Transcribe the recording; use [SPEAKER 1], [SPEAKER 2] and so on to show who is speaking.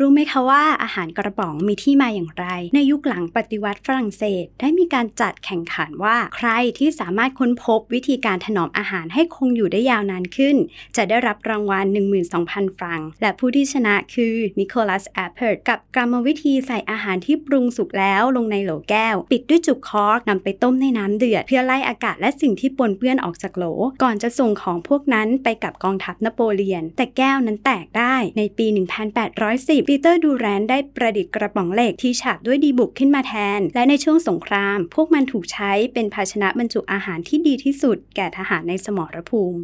[SPEAKER 1] รู้ไหมคะว่าอาหารกระป๋องมีที่มาอย่างไร ในยุคหลังปฏิวัติฝรั่งเศส ได้มีการจัดแข่งขันว่าใครที่สามารถค้นพบวิธีการถนอมอาหารให้คงอยู่ได้ยาวนานขึ้น จะได้รับรางวัล 12,000 ฟรังก์ และผู้ที่ชนะคือนิโคลัสแอปเปิร์กับกรรมวิธีใส่อาหารที่ปรุงสุกแล้วลงในโหลแก้ว ปิดด้วยจุกคอร์กนำไปต้มในน้ำเดือด เพื่อไล่อากาศและสิ่งที่ปนเปื้อนออกจากโหล ก่อนจะส่งของพวกนั้นไปกับกองทัพนโปเลียน แต่แก้วนั้นแตกได้ในปี 1810ปีเตอร์ดูแรนได้ประดิษฐ์กระป๋องเหล็กที่ฉาบด้วยดีบุกขึ้นมาแทน และในช่วงสงคราม พวกมันถูกใช้เป็นภาชนะบรรจุอาหารที่ดีที่สุดแก่ทหารในสมรภูมิ